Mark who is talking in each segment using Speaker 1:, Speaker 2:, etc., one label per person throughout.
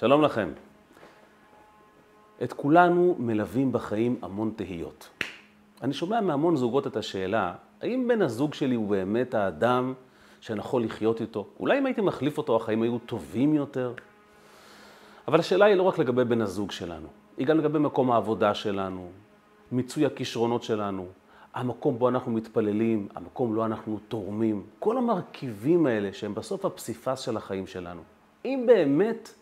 Speaker 1: שלום לכם. את כולנו מלווים בחיים המון תהיות. אני שומע מהמון זוגות את השאלה, האם בן הזוג שלי הוא באמת האדם שאני יכול לחיות איתו? אולי אם הייתי מחליף אותו, החיים היו טובים יותר? אבל השאלה היא לא רק לגבי בן הזוג שלנו, היא גם לגבי מקום העבודה שלנו, מיצוי הכישרונות שלנו, המקום בו אנחנו מתפללים, המקום בו אנחנו תורמים, כל המרכיבים האלה שהם בסוף הפסיפס של החיים שלנו. אם באמת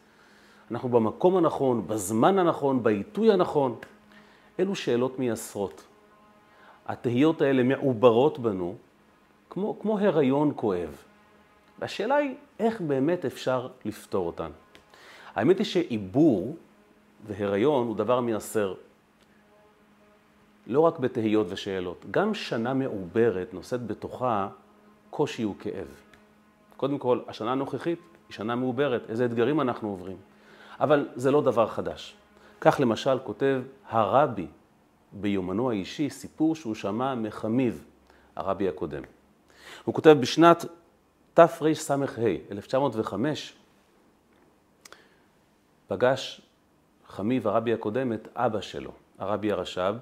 Speaker 1: אנחנו במקום הנכון, בזמן הנכון, בעיתוי הנכון, אלו שאלות מייסרות. התהיות האלה מעוברות בנו כמו, כמו הריון כואב. והשאלה היא, איך באמת אפשר לפתור אותן? האמת היא שעיבור והריון הוא דבר מייסר. לא רק בתהיות ושאלות, גם שנה מעוברת נושאת בתוכה קושי וכאב. קודם כל, השנה הנוכחית היא שנה מעוברת, איזה אתגרים אנחנו עוברים. אבל זה לא דבר חדש. כך למשל כותב הרבי ביומנו האישי סיפור שהוא שמע מחמיב, הרבי הקודם. הוא כותב בשנת תרס"ה, 1905, פגש חמיב הרבי הקודם את אבא שלו, הרבי הרש"ב,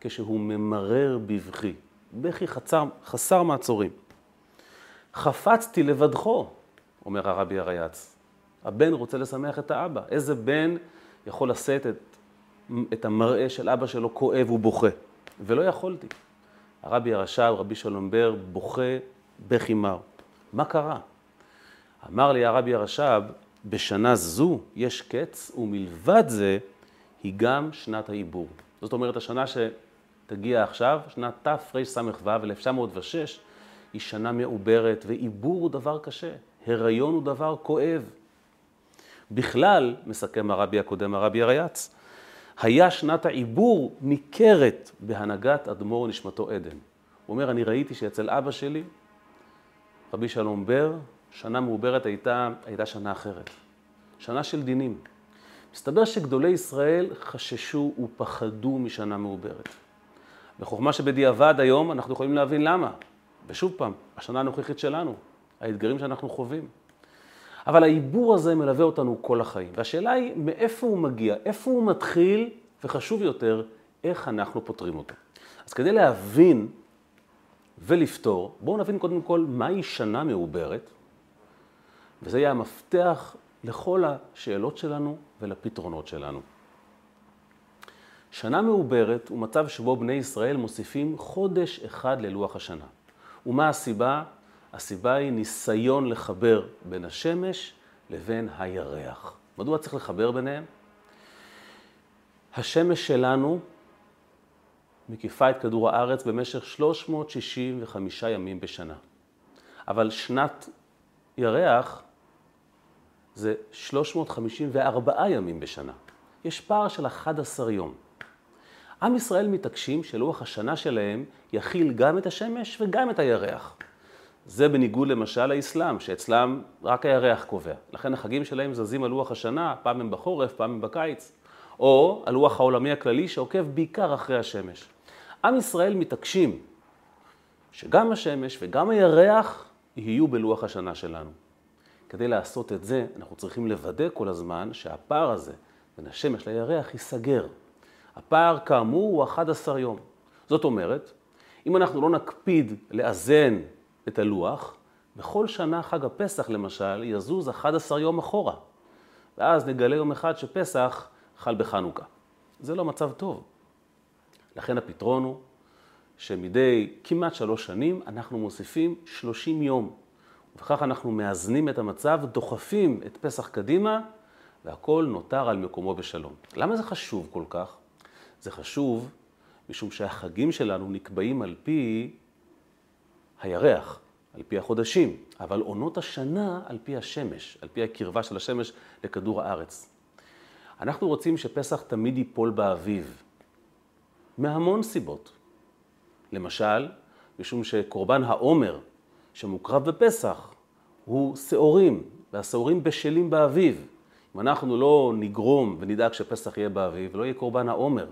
Speaker 1: כשהוא ממרר בבכי, בכי חצר, חסר מעצורים. חפצתי לבדחו, אומר הרבי הרייץ. הבן רוצה לשמח את האבא. איזה בן יכול לשאת את, את המראה של אבא שלו כואב ובוכה? ולא יכולתי. הרבי הרש"ב, רבי שלום בר, בוכה בכי מר. מה קרה? אמר לי הרבי הרש"ב, בשנה זו יש קץ, ומלבד זה היא גם שנת העיבור. זאת אומרת, השנה שתגיע עכשיו, שנת תרס"ו, 1906, היא שנה מעוברת, ועיבור הוא דבר קשה, הריון הוא דבר כואב. בכלל, מסכם הרבי הקודם, הרבי הרייץ, היה שנת העיבור ניכרת בהנהגת אדמו"ר נשמתו עדן. הוא אומר, אני ראיתי שאצל אבא שלי, רבי שלום בר, שנה מעוברת הייתה, הייתה שנה אחרת. שנה של דינים. מסתבר שגדולי ישראל חששו ופחדו משנה מעוברת. בחוכמה שבדיעבד היום אנחנו יכולים להבין למה. ושוב פעם, השנה הנוכחית שלנו, האתגרים שאנחנו חווים. אבל העיבור הזה מלווה אותנו כל החיים. והשאלה היא, מאיפה הוא מגיע? איפה הוא מתחיל? וחשוב יותר, איך אנחנו פותרים אותו. אז כדי להבין ולפתור, בואו נבין קודם כל מהי שנה מעוברת, וזה יהיה המפתח לכל השאלות שלנו ולפתרונות שלנו. שנה מעוברת הוא מצב שבו בני ישראל מוסיפים חודש אחד ללוח השנה. ומה הסיבה? הסיבה היא ניסיון לחבר בין השמש לבין הירח. מדוע צריך לחבר ביניהם? השמש שלנו מקיפה את כדור הארץ במשך 365 ימים בשנה. אבל שנת ירח זה 354 ימים בשנה. יש פער של 11 יום. עם ישראל מתעקשים שלוח השנה שלהם יכיל גם את השמש וגם את הירח. זה בניגוד למשל לאסלאם, שאצלם רק הירח קובע. לכן החגים שלהם זזים על לוח השנה, פעם הם בחורף, פעם הם בקיץ. או הלוח העולמי הכללי שעוקב בעיקר אחרי השמש. עם ישראל מתעקשים שגם השמש וגם הירח יהיו בלוח השנה שלנו. כדי לעשות את זה, אנחנו צריכים לוודא כל הזמן שהפער הזה בין השמש לירח ייסגר. הפער כאמור הוא 11 יום. זאת אומרת, אם אנחנו לא נקפיד לאזן את הלוח, בכל שנה חג הפסח למשל יזוז 11 יום אחורה. ואז נגלה יום אחד שפסח חל בחנוכה. זה לא מצב טוב. לכן הפתרון הוא שמדי כמעט שלוש שנים אנחנו מוסיפים 30 יום. ובכך אנחנו מאזנים את המצב, דוחפים את פסח קדימה, והכל נותר על מקומו בשלום. למה זה חשוב כל כך? זה חשוב משום שהחגים שלנו נקבעים על פי הירח, על פי החודשים, אבל עונות השנה על פי השמש, על פי הקרבה של השמש לכדור הארץ. אנחנו רוצים שפסח תמיד ייפול באביב, מהמון סיבות. למשל, משום שקורבן העומר שמוקרב בפסח הוא שעורים, והשעורים בשלים באביב. אם אנחנו לא נגרום ונדאג שפסח יהיה באביב, לא יהיה קורבן העומר.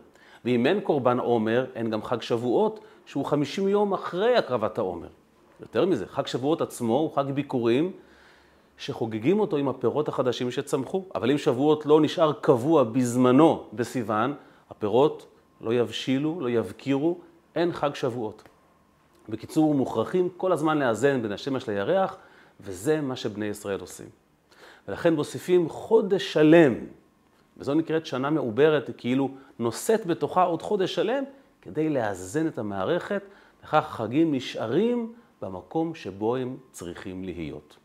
Speaker 1: ואם אין קורבן עומר, אין גם חג שבועות, שהוא 50 יום אחרי הקרבת העומר. יותר מזה, חג שבועות עצמו הוא חג ביקורים שחוגגים אותו עם הפירות החדשים שצמחו. אבל אם שבועות לא נשאר קבוע בזמנו בסיוון, הפירות לא יבשילו, לא יבקירו, אין חג שבועות. בקיצור, מוכרחים כל הזמן לאזן בין השמש לירח, וזה מה שבני ישראל עושים. ולכן מוסיפים חודש שלם, וזו נקראת שנה מעוברת, כאילו נושאת בתוכה עוד חודש שלם, כדי לאזן את המערכת, וכך החגים נשארים במקום שבו הם צריכים להיות.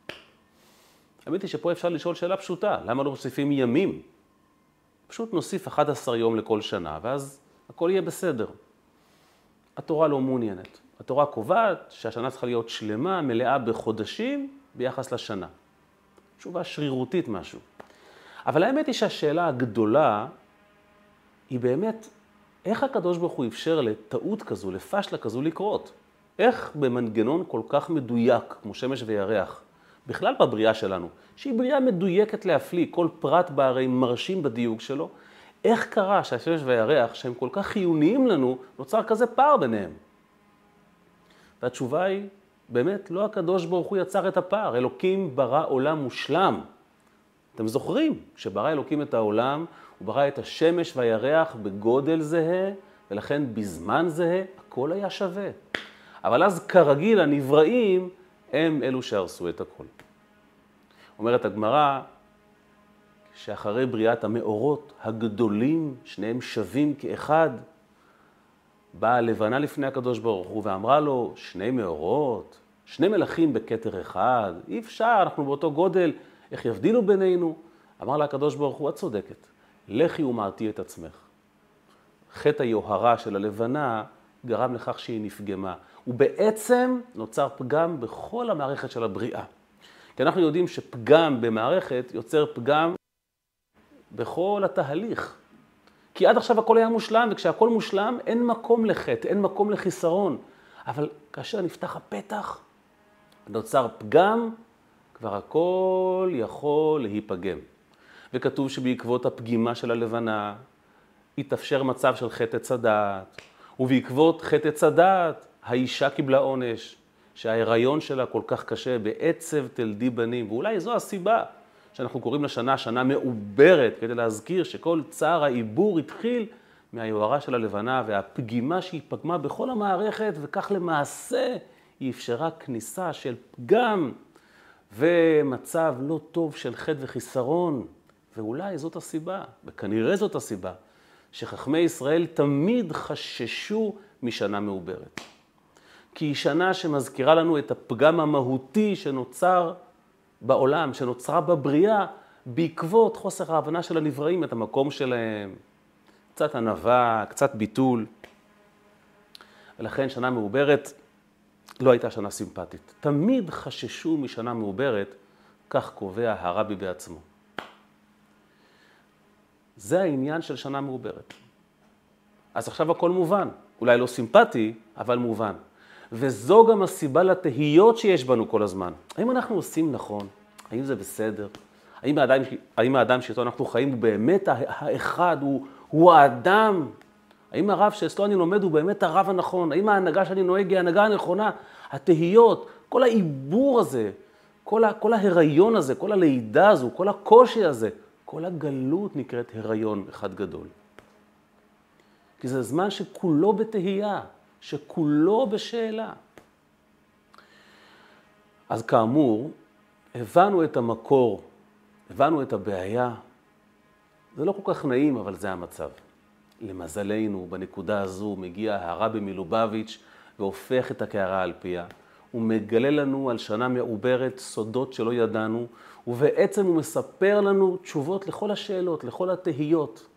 Speaker 1: האמת היא שפה אפשר לשאול שאלה פשוטה, למה לא מוסיפים ימים? פשוט נוסיף 11 יום לכל שנה, ואז הכל יהיה בסדר. התורה לא מעוניינת. התורה קובעת שהשנה צריכה להיות שלמה, מלאה בחודשים, ביחס לשנה. תשובה שרירותית משהו. אבל האמת היא שהשאלה הגדולה היא באמת, איך הקדוש ברוך הוא אפשר לטעות כזו, לפשלה כזו לקרות? איך במנגנון כל כך מדויק, כמו שמש וירח, בכלל בבריאה שלנו, שהיא בריאה מדויקת להפליא, כל פרט בה הרי מרשים בדיוק שלו, איך קרה שהשמש והירח, שהם כל כך חיוניים לנו, נוצר כזה פער ביניהם? והתשובה היא, באמת, לא הקדוש ברוך הוא יצר את הפער, אלוקים ברא עולם מושלם. אתם זוכרים, כשברא אלוקים את העולם, הוא ברא את השמש והירח בגודל זהה, ולכן בזמן זהה הכל היה שווה. אבל אז כרגיל הנבראים הם אלו שהרסו את הכל. אומרת הגמרא, שאחרי בריאת המאורות הגדולים, שניהם שווים כאחד, באה הלבנה לפני הקדוש ברוך הוא ואמרה לו, שני מאורות, שני מלכים בכתר אחד, אי אפשר, אנחנו באותו גודל, איך יבדילו בינינו? אמר לה הקדוש ברוך הוא, את צודקת, לכי ומעטי את עצמך. חטא היוהרה של הלבנה גרם לכך שהיא נפגמה, ובעצם נוצר פגם בכל המערכת של הבריאה. כי אנחנו יודעים שפגם במערכת יוצר פגם בכל התהליך. כי עד עכשיו הכל היה מושלם, וכשהכל מושלם אין מקום לחטא, אין מקום לחיסרון. אבל כאשר נפתח הפתח, נוצר פגם, כבר הכל יכול להיפגם. וכתוב שבעקבות הפגימה של הלבנה, התאפשר מצב של חטא עץ הדעת, ובעקבות חטא עץ הדעת, האישה קיבלה עונש, שההיריון שלה כל כך קשה, בעצב תלדי בנים, ואולי זו הסיבה שאנחנו קוראים לשנה שנה מעוברת, כדי להזכיר שכל צער העיבור התחיל מהיוהרה של הלבנה והפגימה שהיא פגמה בכל המערכת, וכך למעשה היא אפשרה כניסה של פגם ומצב לא טוב של חטא וחיסרון. ואולי זאת הסיבה, וכנראה זאת הסיבה, שחכמי ישראל תמיד חששו משנה מעוברת. כי היא שנה שמזכירה לנו את הפגם המהותי שנוצר בעולם, שנוצרה בבריאה, בעקבות חוסר ההבנה של הנבראים את המקום שלהם. קצת ענווה, קצת ביטול. ולכן שנה מעוברת לא הייתה שנה סימפטית. תמיד חששו משנה מעוברת, כך קובע הרבי בעצמו. זה העניין של שנה מעוברת. אז עכשיו הכל מובן. אולי לא סימפטי, אבל מובן. וזו גם הסיבה לתהיות שיש בנו כל הזמן. האם אנחנו עושים נכון? האם זה בסדר? האם האדם, האם האדם שאיתו אנחנו חיים הוא באמת האחד, הוא, הוא האדם? האם הרב שאצלו אני לומד הוא באמת הרב הנכון? האם ההנהגה שאני נוהג היא ההנהגה הנכונה? התהיות, כל העיבור הזה, כל, ה, כל ההיריון הזה, כל הלידה הזו, כל הקושי הזה, כל הגלות נקראת הריון אחד גדול. כי זה זמן שכולו בתהייה. שכולו בשאלה. אז כאמור, הבנו את המקור, הבנו את הבעיה. זה לא כל כך נעים, אבל זה המצב. למזלנו, בנקודה הזו מגיע הרבי מלובביץ' והופך את הקערה על פיה. הוא מגלה לנו על שנה מעוברת סודות שלא ידענו, ובעצם הוא מספר לנו תשובות לכל השאלות, לכל התהיות.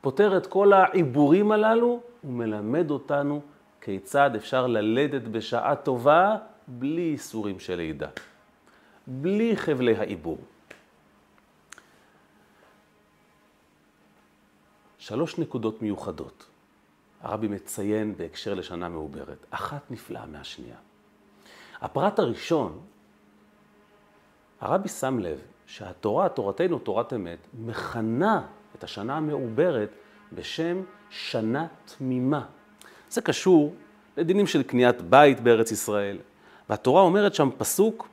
Speaker 1: פותר את כל העיבורים הללו ומלמד אותנו כיצד אפשר ללדת בשעה טובה בלי איסורים של לידה, בלי חבלי העיבור. שלוש נקודות מיוחדות הרבי מציין בהקשר לשנה מעוברת, אחת נפלאה מהשנייה. הפרט הראשון, הרבי שם לב שהתורה, תורתנו, תורת אמת, מכנה את השנה המעוברת בשם שנה תמימה. זה קשור לדינים של קניית בית בארץ ישראל. והתורה אומרת שם פסוק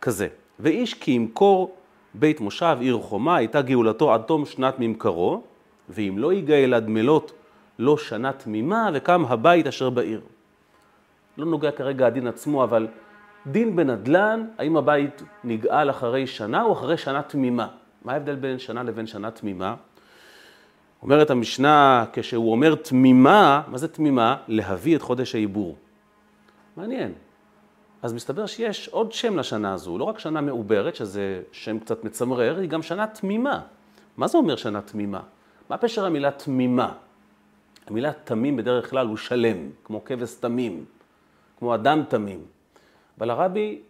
Speaker 1: כזה, ואיש כי ימכור בית מושב, עיר חומה, הייתה גאולתו עד תום שנת ממכרו, ואם לא יגאל עד מלות לא שנה תמימה, וקם הבית אשר בעיר. לא נוגע כרגע הדין עצמו, אבל דין בנדל"ן, האם הבית נגאל אחרי שנה או אחרי שנה תמימה? מה ההבדל בין שנה לבין שנה תמימה? אומרת המשנה, כשהוא אומר תמימה, מה זה תמימה? להביא את חודש העיבור. מעניין. אז מסתבר שיש עוד שם לשנה הזו, לא רק שנה מעוברת, שזה שם קצת מצמרר, היא גם שנה תמימה. מה זה אומר שנה תמימה? מה פשר המילה תמימה? המילה תמים בדרך כלל הוא שלם, כמו כבש תמים, כמו אדם תמים. אבל הרבי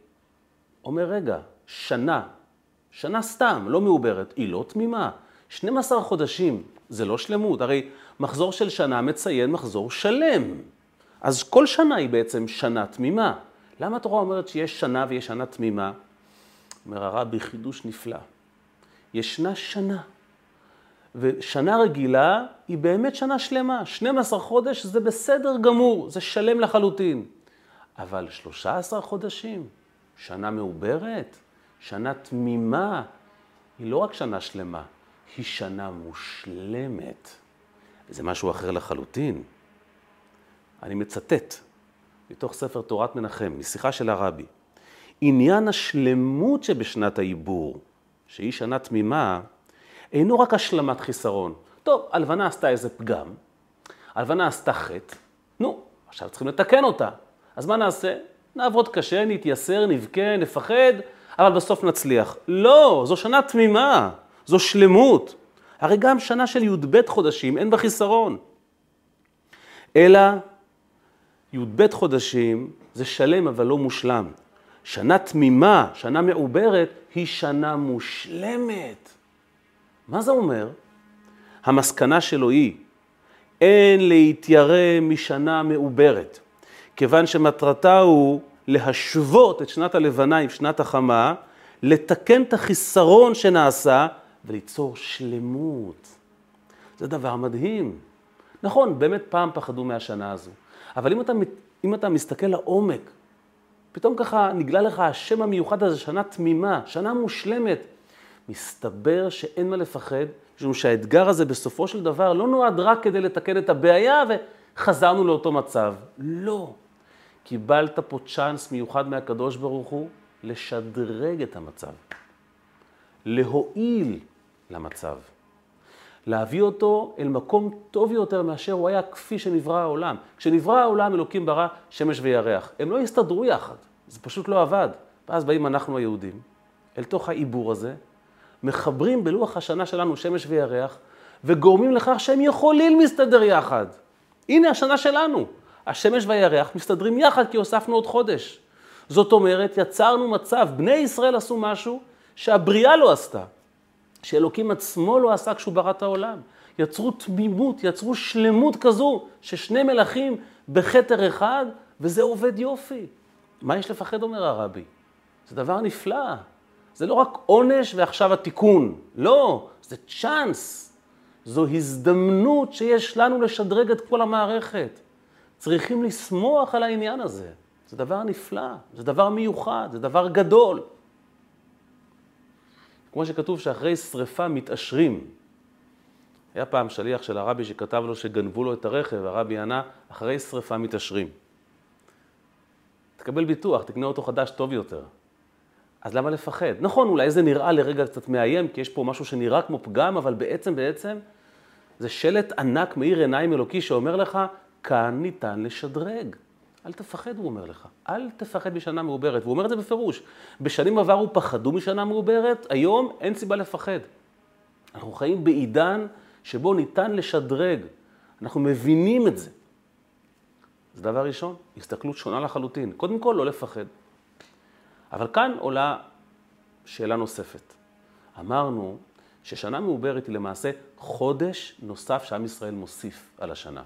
Speaker 1: אומר, רגע, שנה, שנה סתם, לא מעוברת, היא לא תמימה. 12 חודשים זה לא שלמות, הרי מחזור של שנה מציין מחזור שלם. אז כל שנה היא בעצם שנה תמימה. למה התורה אומרת שיש שנה ויש שנה תמימה? אומר הרבי חידוש נפלא. ישנה שנה. ושנה רגילה היא באמת שנה שלמה. 12 חודש זה בסדר גמור, זה שלם לחלוטין. אבל 13 חודשים, שנה מעוברת, שנה תמימה, היא לא רק שנה שלמה, היא שנה מושלמת. זה משהו אחר לחלוטין. אני מצטט מתוך ספר תורת מנחם, משיחה של הרבי. עניין השלמות שבשנת העיבור, שהיא שנה תמימה, אינו רק השלמת חיסרון. טוב, הלבנה עשתה איזה פגם, הלבנה עשתה חטא, נו, עכשיו צריכים לתקן אותה. אז מה נעשה? נעבוד קשה, נתייסר, נבכה, נפחד, אבל בסוף נצליח. לא, זו שנה תמימה, זו שלמות. הרי גם שנה של י"ב חודשים אין בה חיסרון. אלא י"ב חודשים זה שלם אבל לא מושלם. שנה תמימה, שנה מעוברת, היא שנה מושלמת. מה זה אומר? המסקנה שלו היא, אין להתיירא משנה מעוברת, כיוון שמטרתה הוא להשוות את שנת הלבנה עם שנת החמה, לתקן את החיסרון שנעשה וליצור שלמות. זה דבר מדהים. נכון, באמת פעם פחדו מהשנה הזו, אבל אם אתה, אם אתה מסתכל לעומק, פתאום ככה נגלה לך השם המיוחד הזה, שנה תמימה, שנה מושלמת. מסתבר שאין מה לפחד, משום שהאתגר הזה בסופו של דבר לא נועד רק כדי לתקן את הבעיה וחזרנו לאותו מצב. לא. קיבלת פה צ'אנס מיוחד מהקדוש ברוך הוא לשדרג את המצב, להועיל למצב, להביא אותו אל מקום טוב יותר מאשר הוא היה כפי שנברא העולם. כשנברא העולם אלוקים ברא שמש וירח. הם לא הסתדרו יחד, זה פשוט לא עבד. ואז באים אנחנו היהודים אל תוך העיבור הזה, מחברים בלוח השנה שלנו שמש וירח, וגורמים לכך שהם יכולים להסתדר יחד. הנה השנה שלנו. השמש והירח מסתדרים יחד כי הוספנו עוד חודש. זאת אומרת, יצרנו מצב, בני ישראל עשו משהו שהבריאה לא עשתה, שאלוקים עצמו לא עשה כשהוא ברא את העולם. יצרו תמימות, יצרו שלמות כזו, ששני מלכים בכתר אחד, וזה עובד יופי. מה יש לפחד, אומר הרבי? זה דבר נפלא. זה לא רק עונש ועכשיו התיקון, לא, זה צ'אנס. זו הזדמנות שיש לנו לשדרג את כל המערכת. צריכים לשמוח על העניין הזה. זה דבר נפלא, זה דבר מיוחד, זה דבר גדול. כמו שכתוב שאחרי שריפה מתעשרים. היה פעם שליח של הרבי שכתב לו שגנבו לו את הרכב, הרבי ענה, אחרי שריפה מתעשרים. תקבל ביטוח, תקנה אותו חדש טוב יותר. אז למה לפחד? נכון, אולי זה נראה לרגע קצת מאיים, כי יש פה משהו שנראה כמו פגם, אבל בעצם, בעצם, זה שלט ענק מאיר עיניים אלוקי שאומר לך, כאן ניתן לשדרג. אל תפחד, הוא אומר לך. אל תפחד משנה מעוברת. והוא אומר את זה בפירוש. בשנים עברו פחדו משנה מעוברת, היום אין סיבה לפחד. אנחנו חיים בעידן שבו ניתן לשדרג. אנחנו מבינים את זה. זה דבר ראשון, הסתכלות שונה לחלוטין. קודם כל, לא לפחד. אבל כאן עולה שאלה נוספת. אמרנו ששנה מעוברת היא למעשה חודש נוסף שעם ישראל מוסיף על השנה.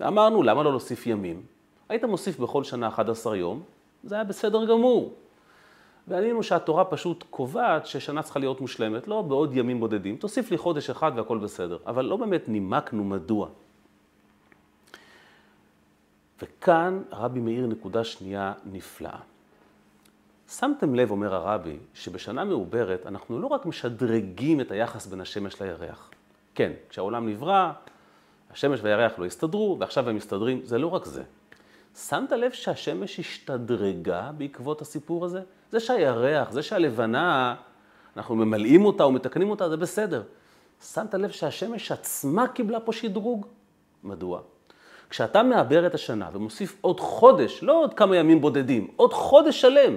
Speaker 1: ואמרנו, למה לא להוסיף ימים? היית מוסיף בכל שנה 11 יום, זה היה בסדר גמור. וענינו שהתורה פשוט קובעת ששנה צריכה להיות מושלמת, לא בעוד ימים בודדים, תוסיף לי חודש אחד והכל בסדר. אבל לא באמת נימקנו מדוע. וכאן הרבי מאיר נקודה שנייה נפלאה. שמתם לב, אומר הרבי, שבשנה מעוברת אנחנו לא רק משדרגים את היחס בין השמש לירח. כן, כשהעולם נברא, השמש והירח לא הסתדרו, ועכשיו הם מסתדרים, זה לא רק זה. שמת לב שהשמש השתדרגה בעקבות הסיפור הזה? זה שהירח, זה שהלבנה, אנחנו ממלאים אותה או מתקנים אותה, זה בסדר. שמת לב שהשמש עצמה קיבלה פה שדרוג? מדוע? כשאתה מעבר את השנה ומוסיף עוד חודש, לא עוד כמה ימים בודדים, עוד חודש שלם,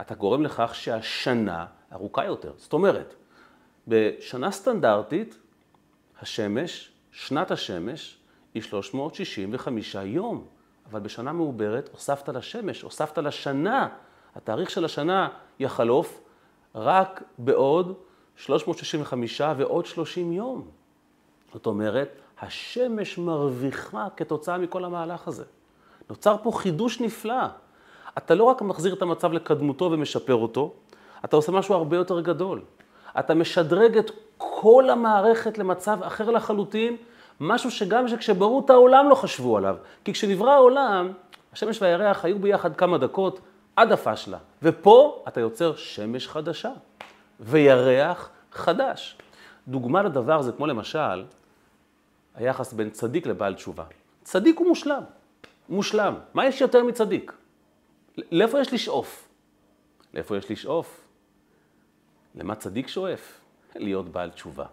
Speaker 1: אתה גורם לכך שהשנה ארוכה יותר. זאת אומרת, בשנה סטנדרטית, השמש, שנת השמש, היא 365 יום. אבל בשנה מעוברת הוספת לשמש, הוספת לשנה. התאריך של השנה יחלוף רק בעוד 365 ועוד 30 יום. זאת אומרת, השמש מרוויחה כתוצאה מכל המהלך הזה. נוצר פה חידוש נפלא. אתה לא רק מחזיר את המצב לקדמותו ומשפר אותו, אתה עושה משהו הרבה יותר גדול. אתה משדרג את כל המערכת למצב אחר לחלוטין, משהו שגם כשבראו את העולם לא חשבו עליו. כי כשנברא העולם, השמש והירח היו ביחד כמה דקות עד הפשלה. ופה אתה יוצר שמש חדשה וירח חדש. דוגמה לדבר זה כמו למשל היחס בין צדיק לבעל תשובה. צדיק הוא מושלם, מושלם. מה יש יותר מצדיק? לאיפה יש לשאוף? לאיפה יש לשאוף? למה צדיק שואף? להיות בעל תשובה.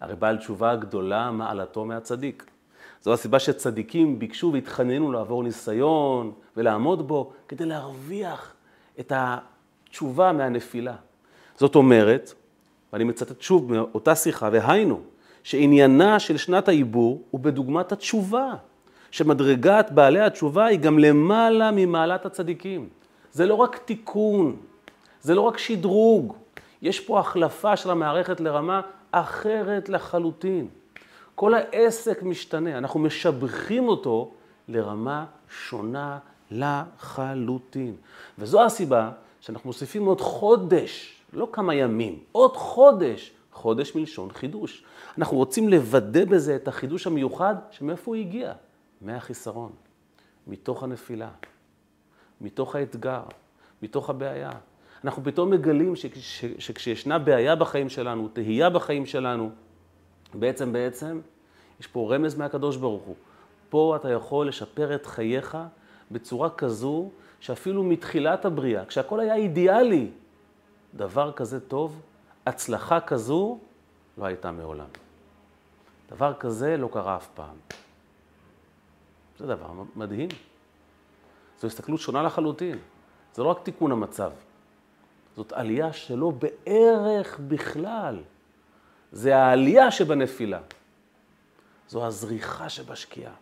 Speaker 1: הרי בעל תשובה גדולה מעלתו מהצדיק. זו הסיבה שצדיקים ביקשו והתחננו לעבור ניסיון ולעמוד בו כדי להרוויח את התשובה מהנפילה. זאת אומרת, ואני מצטט שוב מאותה שיחה, והיינו, שעניינה של שנת העיבור הוא בדוגמת התשובה, שמדרגת בעלי התשובה היא גם למעלה ממעלת הצדיקים. זה לא רק תיקון, זה לא רק שדרוג, יש פה החלפה של המערכת לרמה אחרת לחלוטין. כל העסק משתנה, אנחנו משבחים אותו לרמה שונה לחלוטין. וזו הסיבה שאנחנו מוסיפים עוד חודש, לא כמה ימים, עוד חודש, חודש מלשון חידוש. אנחנו רוצים לוודא בזה את החידוש המיוחד, שמאיפה הוא הגיע? מהחיסרון, מתוך הנפילה, מתוך האתגר, מתוך הבעיה. אנחנו פתאום מגלים שכשישנה בעיה בחיים שלנו, תהייה בחיים שלנו, בעצם בעצם יש פה רמז מהקדוש ברוך הוא. פה אתה יכול לשפר את חייך בצורה כזו שאפילו מתחילת הבריאה, כשהכל היה אידיאלי, דבר כזה טוב, הצלחה כזו לא הייתה מעולם. דבר כזה לא קרה אף פעם. זה דבר מדהים. זו הסתכלות שונה לחלוטין. זה לא רק תיקון המצב, זאת עלייה שלא בערך בכלל. זה העלייה שבנפילה. זו הזריחה שבשקיעה.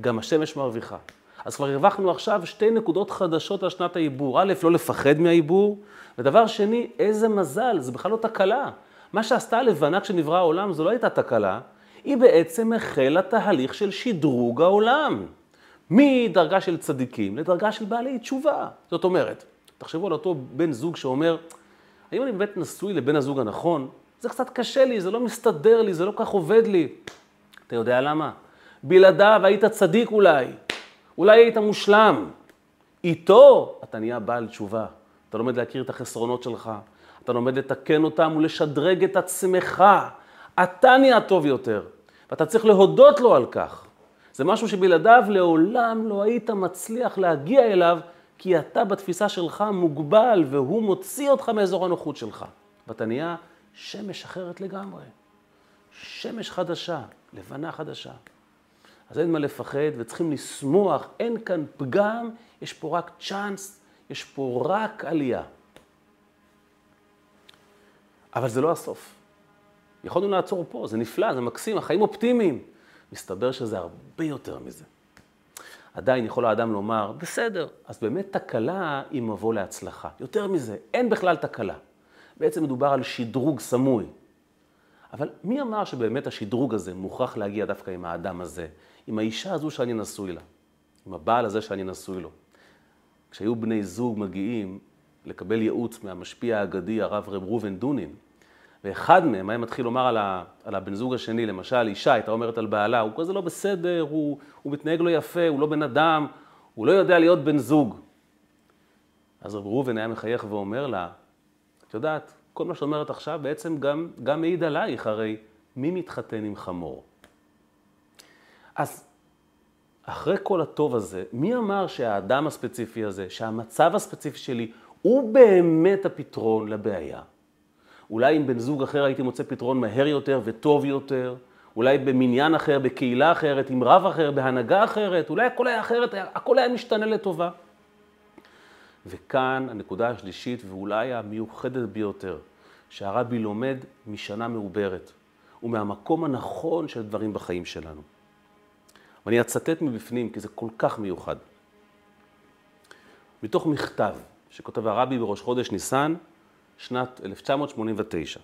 Speaker 1: גם השמש מרוויחה. אז כבר הרווחנו עכשיו שתי נקודות חדשות על שנת העיבור. א', לא לפחד מהעיבור, ודבר שני, איזה מזל, זה בכלל לא תקלה. מה שעשתה הלבנה כשנברא העולם זו לא הייתה תקלה, היא בעצם החלה תהליך של שדרוג העולם. מדרגה של צדיקים לדרגה של בעלי תשובה. זאת אומרת, תחשבו על אותו בן זוג שאומר, האם אני באמת נשוי לבן הזוג הנכון? זה קצת קשה לי, זה לא מסתדר לי, זה לא כך עובד לי. אתה יודע למה? בלעדיו היית צדיק אולי, אולי היית מושלם. איתו אתה נהיה בעל תשובה. אתה לומד להכיר את החסרונות שלך, אתה לומד לתקן אותם ולשדרג את עצמך. אתה נהיה טוב יותר, ואתה צריך להודות לו על כך. זה משהו שבלעדיו לעולם לא היית מצליח להגיע אליו כי אתה בתפיסה שלך מוגבל והוא מוציא אותך מאזור הנוחות שלך. ואתה נהיה שמש אחרת לגמרי. שמש חדשה, לבנה חדשה. אז אין מה לפחד וצריכים לשמוח, אין כאן פגם, יש פה רק צ'אנס, יש פה רק עלייה. אבל זה לא הסוף. יכולנו לעצור פה, זה נפלא, זה מקסים, החיים אופטימיים. מסתבר שזה הרבה יותר מזה. עדיין יכול האדם לומר, בסדר, אז באמת תקלה היא מבוא להצלחה. יותר מזה, אין בכלל תקלה. בעצם מדובר על שדרוג סמוי. אבל מי אמר שבאמת השדרוג הזה מוכרח להגיע דווקא עם האדם הזה, עם האישה הזו שאני נשוי לה, עם הבעל הזה שאני נשוי לו? כשהיו בני זוג מגיעים לקבל ייעוץ מהמשפיע האגדי, הרב רב ראובן דונין, ואחד מהם היה מתחיל לומר על, ה, על הבן זוג השני, למשל אישה הייתה אומרת על בעלה, הוא כזה לא בסדר, הוא, הוא מתנהג לא יפה, הוא לא בן אדם, הוא לא יודע להיות בן זוג. אז רב ראובן היה מחייך ואומר לה, את יודעת, כל מה שאת אומרת עכשיו בעצם גם, גם מעיד עלייך, הרי מי מתחתן עם חמור? אז אחרי כל הטוב הזה, מי אמר שהאדם הספציפי הזה, שהמצב הספציפי שלי, הוא באמת הפתרון לבעיה? אולי עם בן זוג אחר הייתי מוצא פתרון מהר יותר וטוב יותר, אולי במניין אחר, בקהילה אחרת, עם רב אחר, בהנהגה אחרת, אולי הכל היה אחרת, הכל היה משתנה לטובה. וכאן הנקודה השלישית, ואולי המיוחדת ביותר, שהרבי לומד משנה מעוברת, ומהמקום הנכון של דברים בחיים שלנו. ואני אצטט מבפנים, כי זה כל כך מיוחד. מתוך מכתב שכותב הרבי בראש חודש ניסן, שנת 1989.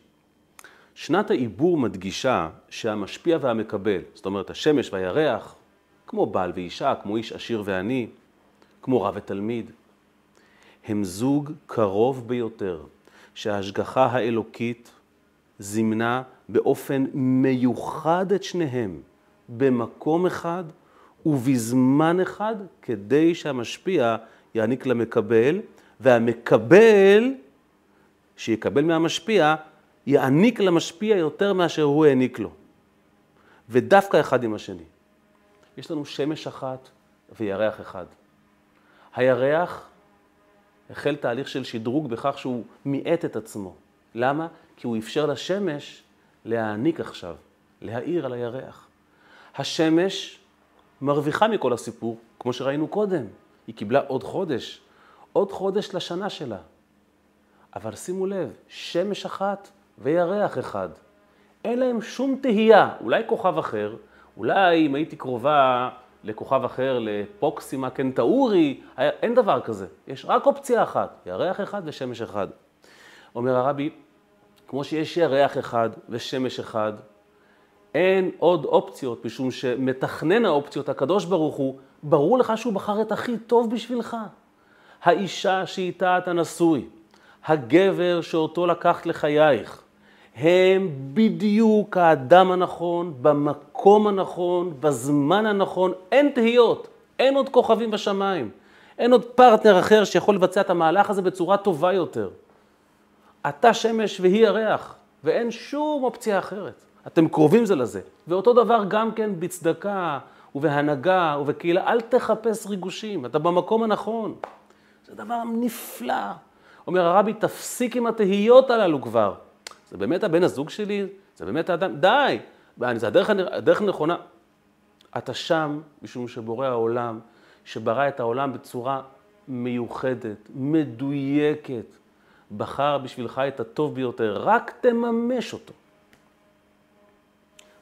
Speaker 1: שנת העיבור מדגישה שהמשפיע והמקבל, זאת אומרת השמש והירח, כמו בעל ואישה, כמו איש עשיר ועני, כמו רב ותלמיד, הם זוג קרוב ביותר, שההשגחה האלוקית זימנה באופן מיוחד את שניהם במקום אחד ובזמן אחד, כדי שהמשפיע יעניק למקבל, והמקבל שיקבל מהמשפיע, יעניק למשפיע יותר מאשר הוא העניק לו. ודווקא אחד עם השני. יש לנו שמש אחת וירח אחד. הירח החל תהליך של שדרוג בכך שהוא מיעט את עצמו. למה? כי הוא אפשר לשמש להעניק עכשיו, להאיר על הירח. השמש מרוויחה מכל הסיפור, כמו שראינו קודם. היא קיבלה עוד חודש, עוד חודש לשנה שלה. אבל שימו לב, שמש אחת וירח אחד. אין להם שום תהייה, אולי כוכב אחר, אולי אם הייתי קרובה לכוכב אחר, לפוקסימה קנטאורי, אין דבר כזה. יש רק אופציה אחת, ירח אחד ושמש אחד. אומר הרבי, כמו שיש ירח אחד ושמש אחד, אין עוד אופציות, משום שמתכנן האופציות, הקדוש ברוך הוא, ברור לך שהוא בחר את הכי טוב בשבילך. האישה שאיתה אתה נשוי, הגבר שאותו לקחת לחייך, הם בדיוק האדם הנכון, במקום הנכון, בזמן הנכון, אין תהיות, אין עוד כוכבים בשמיים, אין עוד פרטנר אחר שיכול לבצע את המהלך הזה בצורה טובה יותר. אתה שמש והיא ירח, ואין שום אופציה אחרת. אתם קרובים זה לזה. ואותו דבר גם כן בצדקה ובהנהגה ובקהילה, אל תחפש ריגושים, אתה במקום הנכון. זה דבר נפלא. אומר הרבי, תפסיק עם התהיות הללו כבר. זה באמת הבן הזוג שלי? זה באמת האדם? די! זה הדרך, הדרך הנכונה. אתה שם משום שבורא העולם, שברא את העולם בצורה מיוחדת, מדויקת, בחר בשבילך את הטוב ביותר, רק תממש אותו.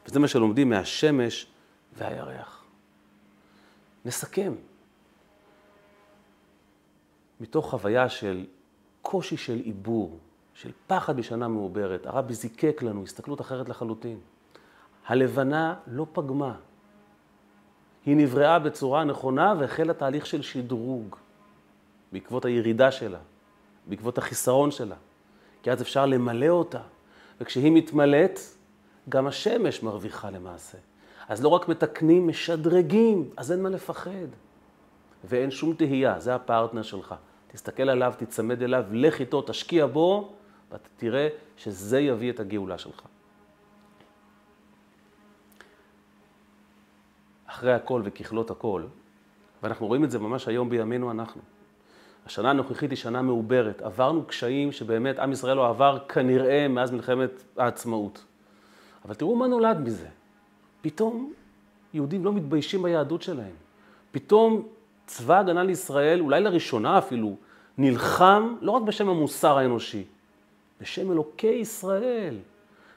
Speaker 1: וזה מה שלומדים מהשמש והירח. נסכם. מתוך חוויה של קושי של עיבור, של פחד בשנה מעוברת, הרבי זיקק לנו הסתכלות אחרת לחלוטין. הלבנה לא פגמה. היא נבראה בצורה נכונה והחלה תהליך של שדרוג בעקבות הירידה שלה, בעקבות החיסרון שלה. כי אז אפשר למלא אותה, וכשהיא מתמלאת, גם השמש מרוויחה למעשה. אז לא רק מתקנים, משדרגים, אז אין מה לפחד. ואין שום תהייה, זה הפרטנר שלך. תסתכל עליו, תצמד אליו, לך איתו, תשקיע בו, ואתה תראה שזה יביא את הגאולה שלך. אחרי הכל וככלות הכל, ואנחנו רואים את זה ממש היום בימינו אנחנו. השנה הנוכחית היא שנה מעוברת. עברנו קשיים שבאמת עם ישראל לא עבר כנראה מאז מלחמת העצמאות. אבל תראו מה נולד מזה. פתאום יהודים לא מתביישים ביהדות שלהם. פתאום צבא הגנה לישראל, אולי לראשונה אפילו, נלחם לא רק בשם המוסר האנושי, בשם אלוקי ישראל.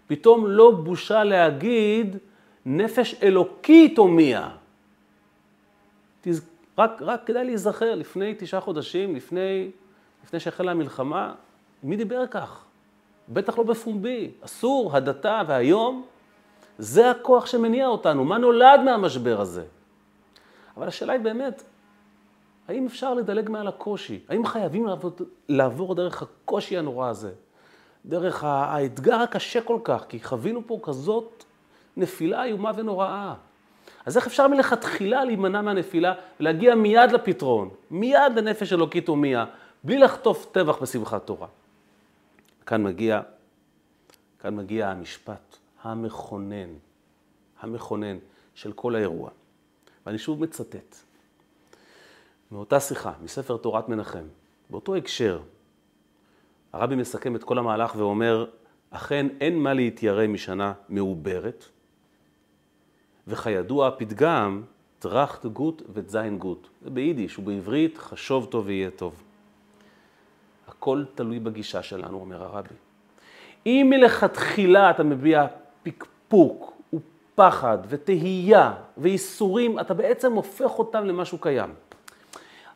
Speaker 1: פתאום לא בושה להגיד נפש אלוקית הומייה. תז... רק, רק כדאי להיזכר, לפני תשעה חודשים, לפני, לפני שהחלה המלחמה, מי דיבר כך? בטח לא בפומבי, אסור, הדתה, והיום זה הכוח שמניע אותנו, מה נולד מהמשבר הזה? אבל השאלה היא באמת, האם אפשר לדלג מעל הקושי? האם חייבים לעבור, לעבור דרך הקושי הנורא הזה? דרך האתגר הקשה כל כך, כי חווינו פה כזאת נפילה איומה ונוראה. אז איך אפשר מלכתחילה להימנע מהנפילה ולהגיע מיד לפתרון, מיד לנפש אלוקית הומיה, בלי לחטוף טבח בשמחת תורה. כאן מגיע, כאן מגיע המשפט המכונן, המכונן של כל האירוע. ואני שוב מצטט. מאותה שיחה, מספר תורת מנחם, באותו הקשר, הרבי מסכם את כל המהלך ואומר, אכן אין מה להתיירא משנה מעוברת, וכידוע הפתגם, טראכט גוט וזיין גוט. זה ביידיש ובעברית, חשוב טוב ויהיה טוב. הכל תלוי בגישה שלנו, אומר הרבי. אם מלכתחילה אתה מביע פקפוק ופחד ותהייה ואיסורים, אתה בעצם הופך אותם למשהו קיים.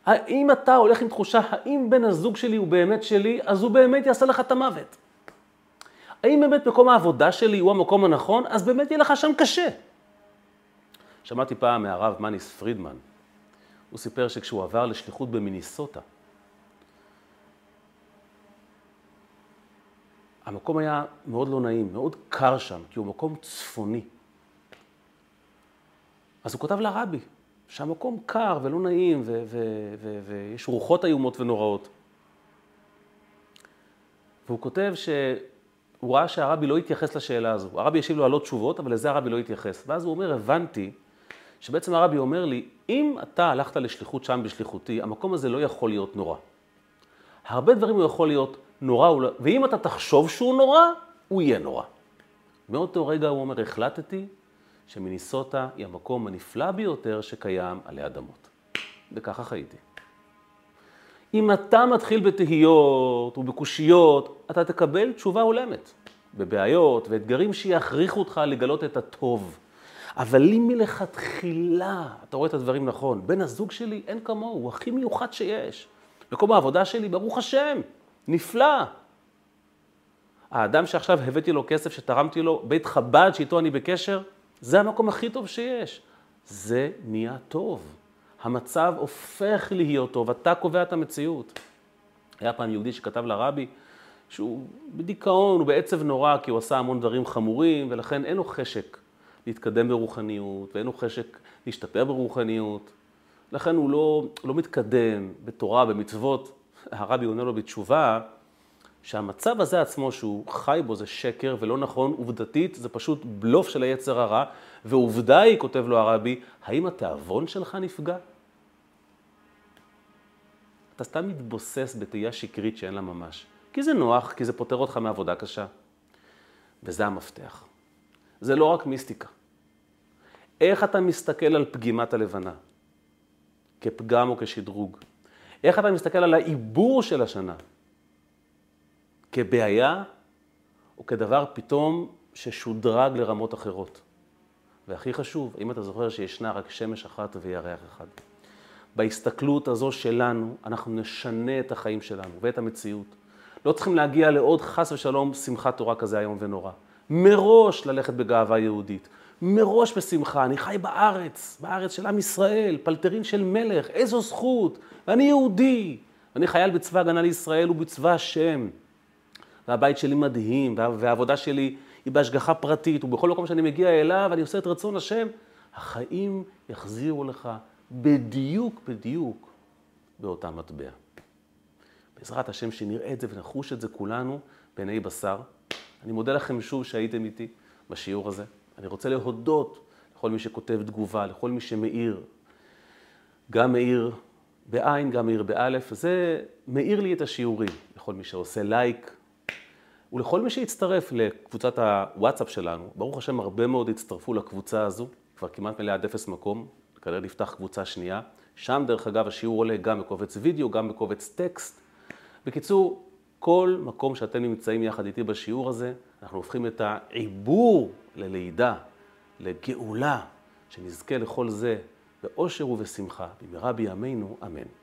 Speaker 1: האם אתה הולך עם תחושה, האם בן הזוג שלי הוא באמת שלי, אז הוא באמת יעשה לך את המוות. האם באמת מקום העבודה שלי הוא המקום הנכון, אז באמת יהיה לך שם קשה. שמעתי פעם מהרב מניס פרידמן, הוא סיפר שכשהוא עבר לשליחות במיניסוטה, המקום היה מאוד לא נעים, מאוד קר שם, כי הוא מקום צפוני. אז הוא כותב לרבי, שהמקום קר ולא נעים, ויש רוחות איומות ונוראות. והוא כותב שהוא ראה שהרבי לא התייחס לשאלה הזו. הרבי השיב לו על עוד תשובות, אבל לזה הרבי לא התייחס. ואז הוא אומר, הבנתי שבעצם הרבי אומר לי, אם אתה הלכת לשליחות שם בשליחותי, המקום הזה לא יכול להיות נורא. הרבה דברים הוא יכול להיות נורא, לא- ואם אתה תחשוב שהוא נורא, הוא יהיה נורא. מאותו רגע הוא אומר, החלטתי שמיניסוטה היא המקום הנפלא ביותר שקיים עלי אדמות. וככה חייתי. אם אתה מתחיל בתהיות ובקושיות, אתה תקבל תשובה הולמת. בבעיות ואתגרים שיכריחו אותך לגלות את הטוב. אבל אם מלכתחילה אתה רואה את הדברים נכון, בן הזוג שלי אין כמוהו, הוא הכי מיוחד שיש. מקום העבודה שלי, ברוך השם, נפלא. האדם שעכשיו הבאתי לו כסף, שתרמתי לו, בית חב"ד שאיתו אני בקשר, זה המקום הכי טוב שיש. זה נהיה טוב. המצב הופך להיות טוב, אתה קובע את המציאות. היה פעם יהודי שכתב לרבי שהוא בדיכאון, הוא בעצב נורא, כי הוא עשה המון דברים חמורים, ולכן אין לו חשק להתקדם ברוחניות, ואין לו חשק להשתפר ברוחניות. לכן הוא לא, לא מתקדם בתורה, במצוות. הרבי עונה לו בתשובה, שהמצב הזה עצמו שהוא חי בו זה שקר ולא נכון, עובדתית זה פשוט בלוף של היצר הרע, ועובדה היא, כותב לו הרבי, האם התיאבון שלך נפגע? אתה סתם מתבוסס בתהייה שקרית שאין לה ממש. כי זה נוח, כי זה פותר אותך מעבודה קשה. וזה המפתח. זה לא רק מיסטיקה. איך אתה מסתכל על פגימת הלבנה? כפגם או כשדרוג? איך אתה מסתכל על העיבור של השנה? כבעיה או כדבר פתאום ששודרג לרמות אחרות. והכי חשוב, אם אתה זוכר שישנה רק שמש אחת וירח אחד. בהסתכלות הזו שלנו, אנחנו נשנה את החיים שלנו ואת המציאות. לא צריכים להגיע לעוד חס ושלום שמחת תורה כזה איום ונורא. מראש ללכת בגאווה יהודית. מראש בשמחה, אני חי בארץ, בארץ של עם ישראל, פלטרין של מלך, איזו זכות, ואני יהודי, אני חייל בצבא הגנה לישראל ובצבא השם. והבית שלי מדהים, והעבודה שלי היא בהשגחה פרטית, ובכל מקום שאני מגיע אליו, אני עושה את רצון השם, החיים יחזירו לך בדיוק, בדיוק, באותה מטבע. בעזרת השם שנראה את זה ונחוש את זה כולנו בעיני בשר. אני מודה לכם שוב שהייתם איתי בשיעור הזה. אני רוצה להודות לכל מי שכותב תגובה, לכל מי שמאיר, גם מאיר בעין, גם מאיר באלף, זה מאיר לי את השיעורים, לכל מי שעושה לייק, ולכל מי שהצטרף לקבוצת הוואטסאפ שלנו. ברוך השם, הרבה מאוד הצטרפו לקבוצה הזו, כבר כמעט מלאה עד אפס מקום, כנראה נפתח קבוצה שנייה. שם, דרך אגב, השיעור עולה גם בקובץ וידאו, גם בקובץ טקסט. בקיצור, כל מקום שאתם נמצאים יחד איתי בשיעור הזה, אנחנו הופכים את העיבור ללידה, לגאולה, שנזכה לכל זה באושר ובשמחה, במהרה בימינו, אמן.